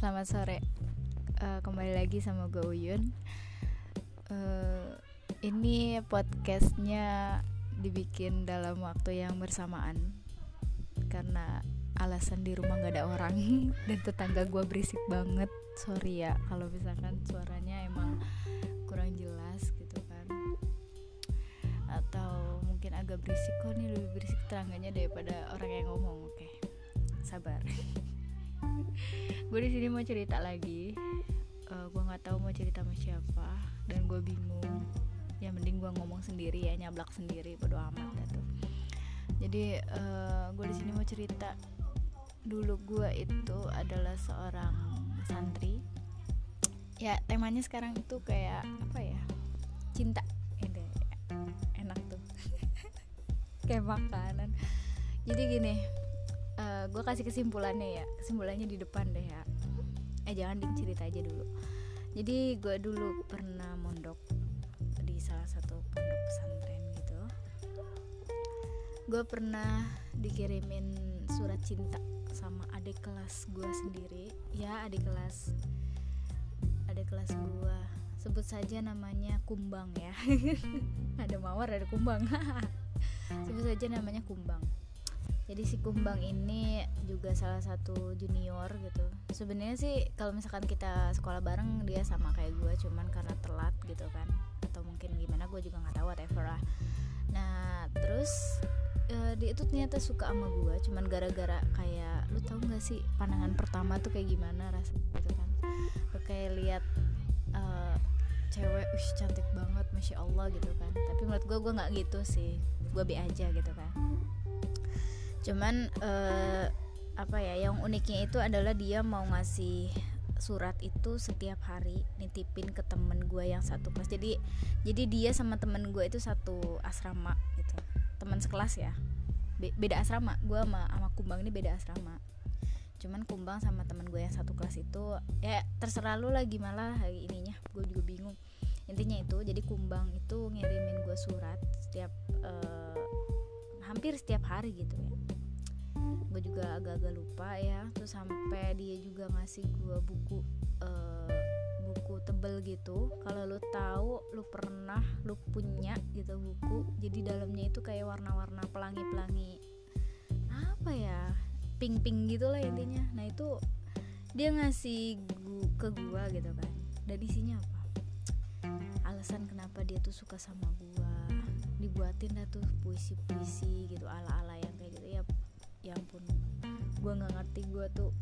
selamat sore. Uh, kembali lagi sama gue Uyun. Uh, ini podcastnya dibikin dalam waktu yang bersamaan karena alasan di rumah gak ada orang dan tetangga gue berisik banget. Sorry ya kalau misalkan suaranya emang kurang jelas gitu kan. Atau mungkin agak berisik kok nih lebih berisik tetangganya daripada orang yang ngomong. Oke, okay. sabar. gue di sini mau cerita lagi. Uh, eh, gue nggak tahu mau cerita sama siapa. Dan gue bingung. Ya mending gue ngomong sendiri ya nyablak sendiri bodo amat tuh. Jadi uh, eh, gue di sini mau cerita. Dulu gue itu adalah seorang santri. Ya temanya sekarang itu kayak apa ya cinta. Ini enak tuh. Kayak makanan. Jadi gini gue kasih kesimpulannya ya. Kesimpulannya di depan deh ya. Eh jangan ding cerita aja dulu. Jadi gue dulu pernah mondok di salah satu pondok pesantren gitu. Gue pernah dikirimin surat cinta sama adik kelas gue sendiri. Ya adik kelas adik kelas gue sebut saja namanya kumbang ya. Ada mawar ada kumbang. Sebut saja namanya kumbang jadi si Kumbang ini juga salah satu junior gitu. Sebenarnya sih kalau misalkan kita sekolah bareng dia sama kayak gue cuman karena telat gitu kan. Atau mungkin gimana gue juga nggak tahu whatever lah. Nah terus uh, dia itu ternyata suka sama gue cuman gara-gara kayak lu tau gak sih pandangan pertama tuh kayak gimana rasanya gitu kan. Lu kayak lihat uh, cewek wih cantik banget masya allah gitu kan. Tapi menurut gue gue nggak gitu sih. Gue be aja gitu kan cuman uh, apa ya yang uniknya itu adalah dia mau ngasih surat itu setiap hari nitipin ke temen gue yang satu kelas. Jadi jadi dia sama temen gue itu satu asrama gitu. Teman sekelas ya. Be beda asrama. Gue sama sama kumbang ini beda asrama. Cuman kumbang sama temen gue yang satu kelas itu ya terserah lu lah gimana hari ininya. Gue juga bingung. Intinya itu jadi kumbang itu ngirimin gue surat setiap uh, hampir setiap hari gitu ya. Gue juga agak-agak lupa ya terus sampai dia juga ngasih gue buku uh, buku tebel gitu. Kalau lu tahu lu pernah lu punya gitu buku jadi dalamnya itu kayak warna-warna pelangi-pelangi apa ya pink-pink gitu lah intinya. Nah itu dia ngasih gu ke gue gitu kan. Dan isinya apa? Alasan kenapa dia tuh suka sama gue dibuatin dah tuh puisi-puisi gitu ala-ala yang kayak gitu. Ya ya ampun. Gue nggak ngerti gue tuh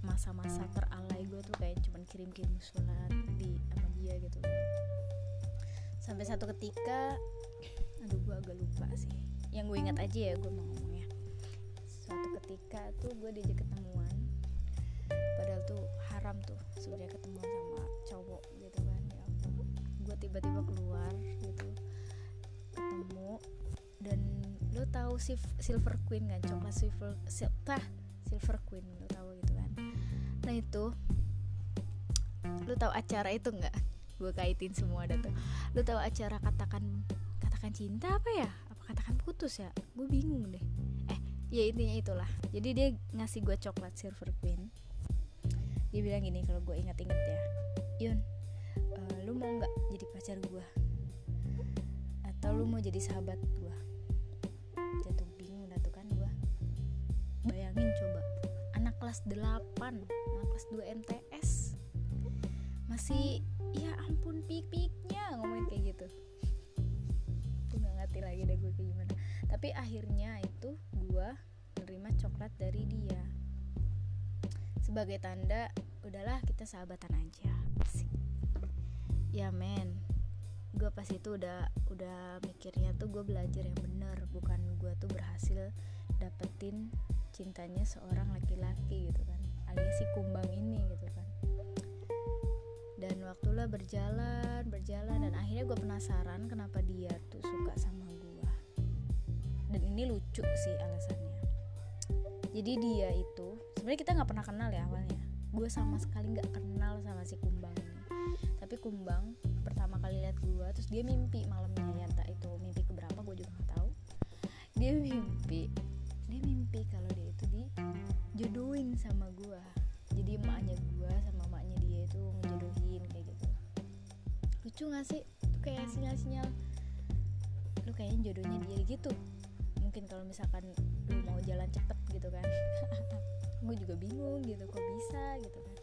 masa-masa teralai gue tuh kayak cuman kirim-kirim surat di sama dia gitu. Sampai satu ketika aduh gue agak lupa sih. Yang gue ingat aja ya gue mau ngomongnya suatu ketika tuh gue diajak ketemuan. Padahal tuh haram tuh sebenarnya ketemu sama cowok gitu kan ya gue tiba-tiba keluar gitu ketemu dan lo tahu si silver queen kan? Coklat silver sil, silver queen lo tahu gitu kan? Nah itu lo tahu acara itu nggak? Gue kaitin semua ada tuh lo tahu acara katakan katakan cinta apa ya? Apa katakan putus ya? Gue bingung deh. Eh ya intinya itulah. Jadi dia ngasih gue coklat silver queen. Dia bilang gini kalau gue inget-inget ya. Yun uh, lu mau nggak jadi pacar gue atau lu mau jadi sahabat gue kelas 8 nah, kelas 2 MTS masih ya ampun pik-piknya ngomongin kayak gitu. Gue gak ngerti lagi deh gue kayak gimana. Tapi akhirnya itu gue menerima coklat dari dia. Sebagai tanda udahlah kita sahabatan aja. Ya men gue pas itu udah udah mikirnya tuh gue belajar yang bener bukan gue tuh berhasil dapetin cintanya seorang laki-laki gitu kan alias si kumbang ini gitu kan. Dan waktulah berjalan berjalan dan akhirnya gue penasaran kenapa dia tuh suka sama gue dan ini lucu sih alasannya. Jadi dia itu sebenarnya kita nggak pernah kenal ya awalnya. Gue sama sekali nggak kenal sama si kumbang ini tapi kumbang pertama kali lihat gue terus dia mimpi malamnya ya entah itu. Mimpi keberapa gue juga nggak tahu. Dia mimpi dia mimpi kalau dia itu dijodohin sama gue jadi emaknya gue gitu ngejodohin kayak gitu. Lucu gak sih? Kayak sinyal-sinyal. Lu kayaknya jodohnya dia gitu. Mungkin kalau misalkan lu mau jalan cepet gitu kan. Gue juga bingung gitu kok bisa gitu. kan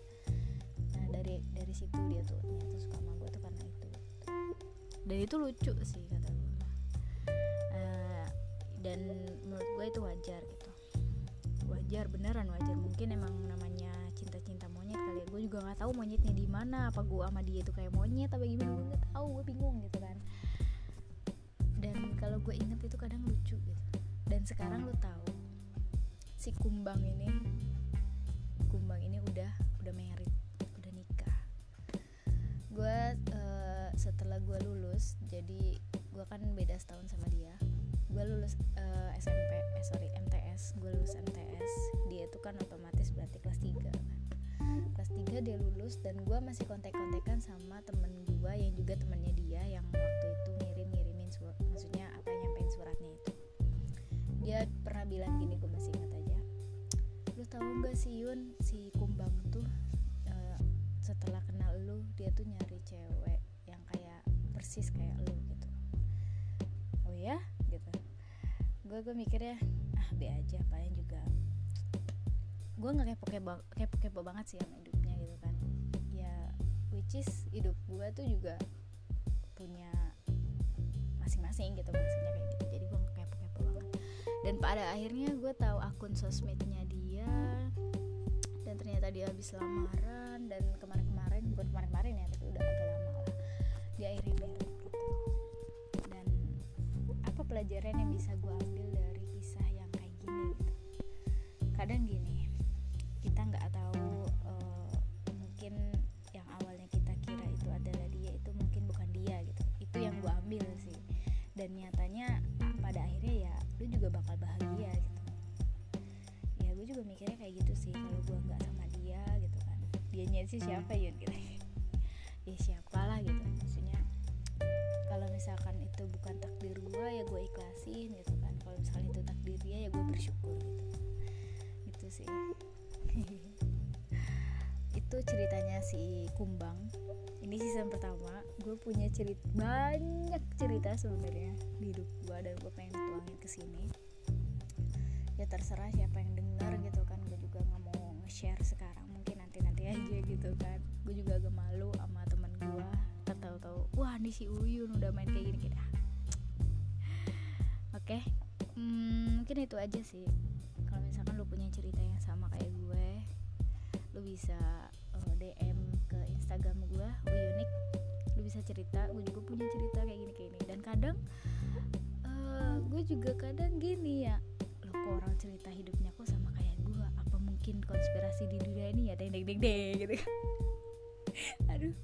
dari dari situ dia tuh ternyata suka sama gue tuh karena itu. Dan itu lucu sih kata gue uh, dan menurut gue itu wajar gitu. Wajar beneran wajar. Mungkin emang namanya cinta-cinta monyet kali ya. Gue juga nggak tahu monyetnya di mana apa gue sama dia itu kayak monyet apa gimana gue nggak tahu gue bingung gitu kan. Dan kalau gue inget itu kadang lucu gitu. Dan sekarang lo tahu si kumbang ini kumbang ini udah udah merit gue uh, setelah gue lulus jadi gue kan beda setahun sama dia. Gue lulus uh, eh, SMP eh sorry MTS gue lulus MTS dia itu kan otomatis berarti kelas 3 kan? Kelas 3 dia lulus dan gue masih kontak-kontakan sama temen gue yang juga temennya dia yang waktu itu ngirim-ngirimin surat maksudnya apa nyampein suratnya itu. Dia pernah bilang gini gue masih ingat aja. Lu tahu gak sih Yun si dia tuh nyari cewek yang kayak persis kayak lu gitu. Oh ya gitu. Gue gue mikirnya ah be aja paling juga gue nggak kepo kepo kepo kepo banget sih sama hidupnya gitu kan. Ya which is hidup gue tuh juga punya masing-masing gitu maksudnya kayak gitu. Jadi gue nggak kepo kepo banget. Dan pada akhirnya gue tahu akun sosmednya dia dan ternyata dia habis lamaran dan kemarin-kemarin bukan dia akhirnya merit gitu dan apa pelajaran yang bisa gue ambil dari kisah yang kayak gini gitu? Kadang gini kita nggak tahu uh, mungkin yang awalnya kita kira itu adalah dia itu mungkin bukan dia gitu. Itu yang gue ambil sih. Dan nyatanya pada akhirnya ya lu juga bakal bahagia gitu. Ya gue juga mikirnya kayak gitu sih kalau gue nggak sama dia gitu kan. Dia sih siapa ya gitu itu bukan takdir gue ya gue ikhlasin gitu kan. Kalau misalkan itu takdir dia ya gue bersyukur gitu. Itu sih. Itu ceritanya si Kumbang. Ini season pertama gue punya cerita banyak cerita sebenarnya di hidup gue dan gue pengen tuangin ke sini. Ya terserah siapa yang dengar gitu kan gue juga nggak mau nge-share sekarang mungkin nanti nanti aja gitu kan. Gue juga agak malu sama teman gue tahu-tahu wah nih si Uyun udah main kayak gini gini oke? Hmm, mungkin itu aja sih. Kalau misalkan lu punya cerita yang sama kayak gue lu bisa uh, eh, DM ke Instagram gue Uyunik lu bisa cerita gue juga punya cerita kayak gini kayak ini dan kadang uh, gue juga kadang gini ya lo kok orang cerita hidupnya kok sama kayak gue apa mungkin konspirasi di dunia ini ya? Deng deng deng deng gitu kan. Aduh